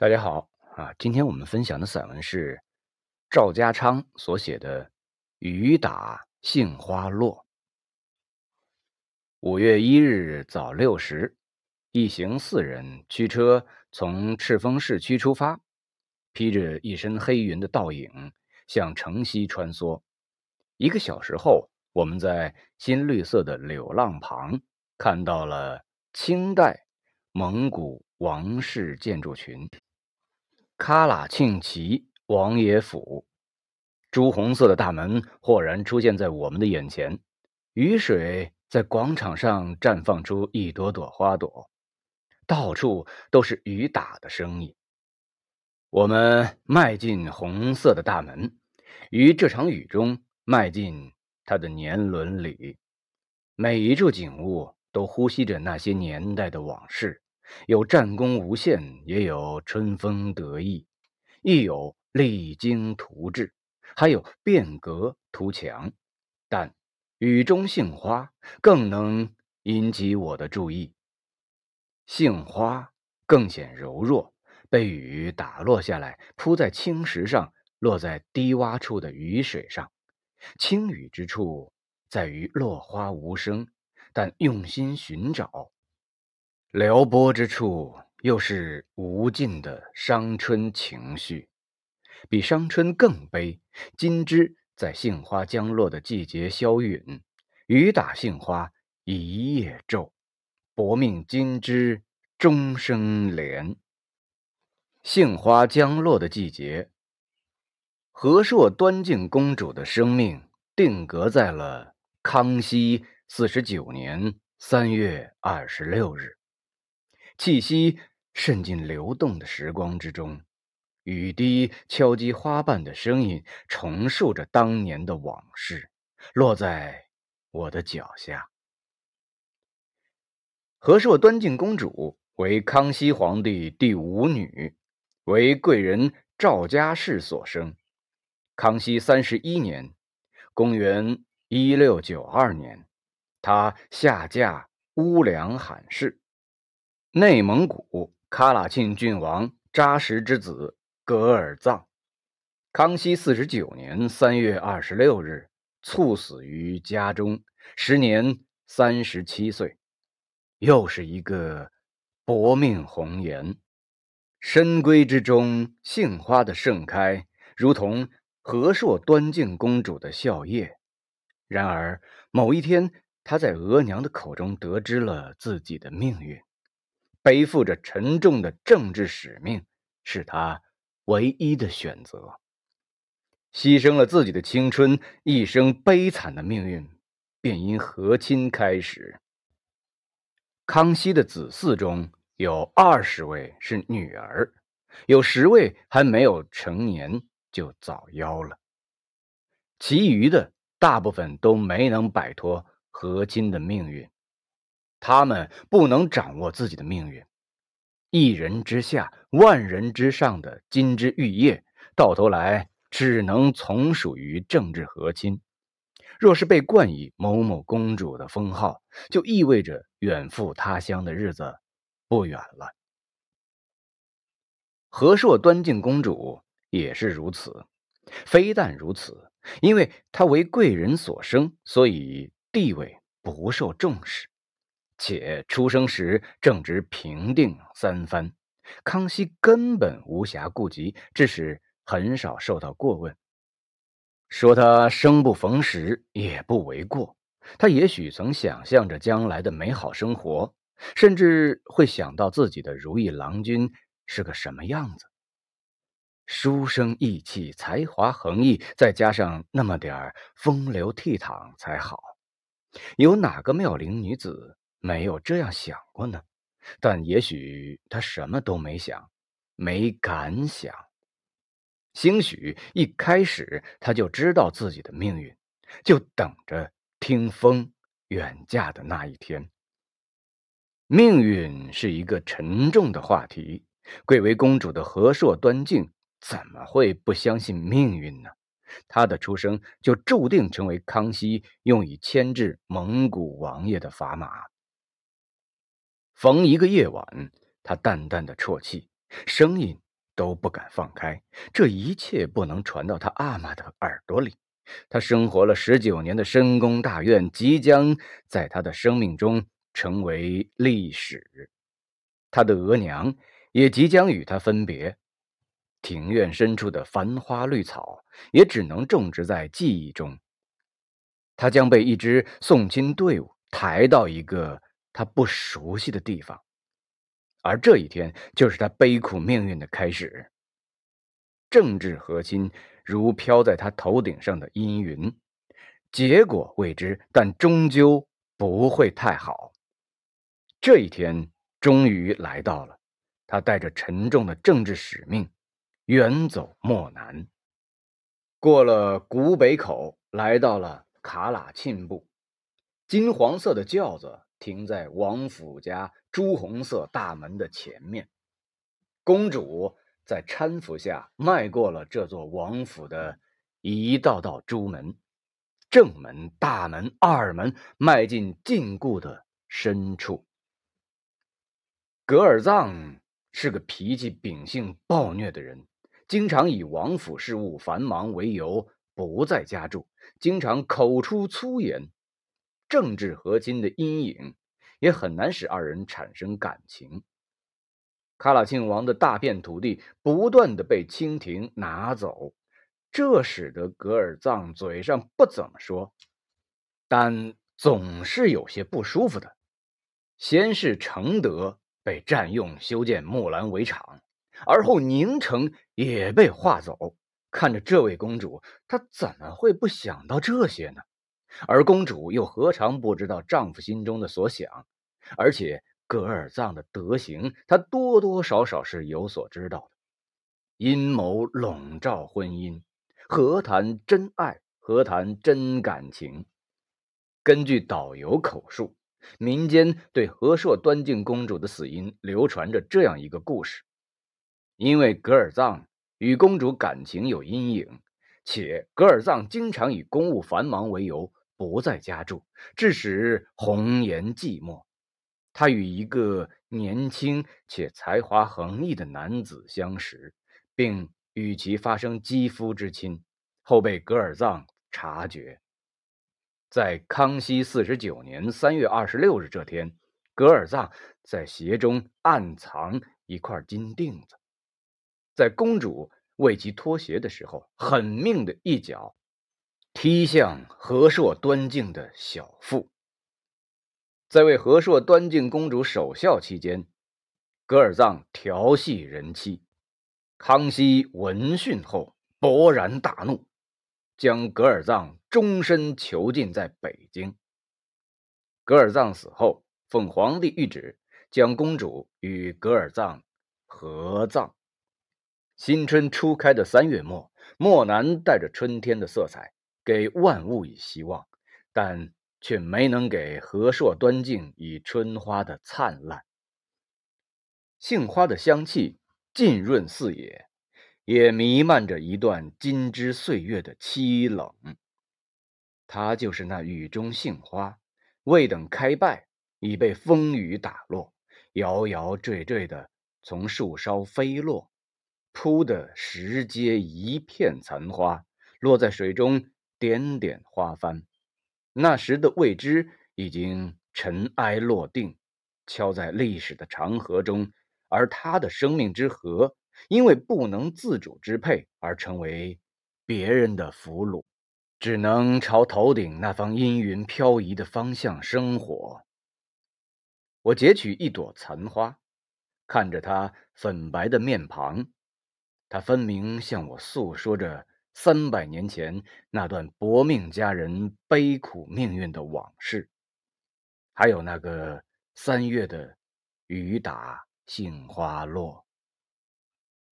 大家好啊！今天我们分享的散文是赵家昌所写的《雨打杏花落》。五月一日早六时，一行四人驱车从赤峰市区出发，披着一身黑云的倒影向城西穿梭。一个小时后，我们在新绿色的柳浪旁看到了清代蒙古王室建筑群。喀喇沁旗王爷府，朱红色的大门豁然出现在我们的眼前。雨水在广场上绽放出一朵朵花朵，到处都是雨打的声音。我们迈进红色的大门，于这场雨中迈进它的年轮里。每一处景物都呼吸着那些年代的往事。有战功无限，也有春风得意，亦有励精图治，还有变革图强。但雨中杏花更能引起我的注意。杏花更显柔弱，被雨打落下来，铺在青石上，落在低洼处的雨水上。轻雨之处在于落花无声，但用心寻找。撩拨之处，又是无尽的伤春情绪，比伤春更悲。金枝在杏花将落的季节消陨，雨打杏花一夜骤，薄命金枝终生怜。杏花将落的季节，和硕端静公主的生命定格在了康熙四十九年三月二十六日。气息渗进流动的时光之中，雨滴敲击花瓣的声音重述着当年的往事，落在我的脚下。和硕端静公主为康熙皇帝第五女，为贵人赵家氏所生。康熙三十一年（公元一六九二年），她下嫁乌梁罕氏。内蒙古喀喇沁郡王扎什之子噶尔藏，康熙四十九年三月二十六日猝死于家中，时年三十七岁。又是一个薄命红颜。深闺之中，杏花的盛开，如同和硕端静公主的笑靥。然而某一天，她在额娘的口中得知了自己的命运。背负着沉重的政治使命，是他唯一的选择。牺牲了自己的青春，一生悲惨的命运便因和亲开始。康熙的子嗣中有二十位是女儿，有十位还没有成年就早夭了，其余的大部分都没能摆脱和亲的命运。他们不能掌握自己的命运，一人之下，万人之上的金枝玉叶，到头来只能从属于政治和亲。若是被冠以某某公主的封号，就意味着远赴他乡的日子不远了。和硕端静公主也是如此，非但如此，因为她为贵人所生，所以地位不受重视。且出生时正值平定三藩，康熙根本无暇顾及，致使很少受到过问。说他生不逢时也不为过。他也许曾想象着将来的美好生活，甚至会想到自己的如意郎君是个什么样子。书生意气，才华横溢，再加上那么点儿风流倜傥才好。有哪个妙龄女子？没有这样想过呢，但也许他什么都没想，没敢想。兴许一开始他就知道自己的命运，就等着听风远嫁的那一天。命运是一个沉重的话题，贵为公主的和硕端静怎么会不相信命运呢？她的出生就注定成为康熙用以牵制蒙古王爷的砝码。逢一个夜晚，他淡淡的啜泣，声音都不敢放开。这一切不能传到他阿玛的耳朵里。他生活了十九年的深宫大院，即将在他的生命中成为历史。他的额娘也即将与他分别。庭院深处的繁花绿草，也只能种植在记忆中。他将被一支送亲队伍抬到一个他不熟悉的地方，而这一天就是他悲苦命运的开始。政治核心如飘在他头顶上的阴云，结果未知，但终究不会太好。这一天终于来到了，他带着沉重的政治使命，远走漠南，过了古北口，来到了。卡拉沁部，金黄色的轿子停在王府家朱红色大门的前面。公主在搀扶下迈过了这座王府的一道道朱门，正门、大门、二门，迈进禁锢的深处。格尔藏是个脾气秉性暴虐的人，经常以王府事务繁忙为由不在家住。经常口出粗言，政治和亲的阴影也很难使二人产生感情。卡拉庆王的大片土地不断的被清廷拿走，这使得格尔藏嘴上不怎么说，但总是有些不舒服的。先是承德被占用修建木兰围场，而后宁城也被划走。看着这位公主，她怎么会不想到这些呢？而公主又何尝不知道丈夫心中的所想？而且格尔藏的德行，她多多少少是有所知道的。阴谋笼罩婚姻，何谈真爱？何谈真感情？根据导游口述，民间对和硕端静公主的死因流传着这样一个故事：因为格尔藏。与公主感情有阴影，且格尔藏经常以公务繁忙为由不在家住，致使红颜寂寞。他与一个年轻且才华横溢的男子相识，并与其发生肌肤之亲，后被格尔藏察觉。在康熙四十九年三月二十六日这天，格尔藏在鞋中暗藏一块金锭子。在公主为其脱鞋的时候，狠命的一脚踢向和硕端静的小腹。在为和硕端静公主守孝期间，格尔藏调戏人妻。康熙闻讯后勃然大怒，将格尔藏终身囚禁在北京。格尔藏死后，奉皇帝谕旨，将公主与格尔藏合葬。新春初开的三月末，漠南带着春天的色彩，给万物以希望，但却没能给和硕端静以春花的灿烂。杏花的香气浸润四野，也弥漫着一段金枝岁月的凄冷。它就是那雨中杏花，未等开败，已被风雨打落，摇摇坠坠的从树梢飞落。铺的石阶一片残花，落在水中，点点花帆。那时的未知已经尘埃落定，敲在历史的长河中。而他的生命之河，因为不能自主支配，而成为别人的俘虏，只能朝头顶那方阴云飘移的方向生活。我截取一朵残花，看着他粉白的面庞。他分明向我诉说着三百年前那段薄命佳人悲苦命运的往事，还有那个三月的雨打杏花落。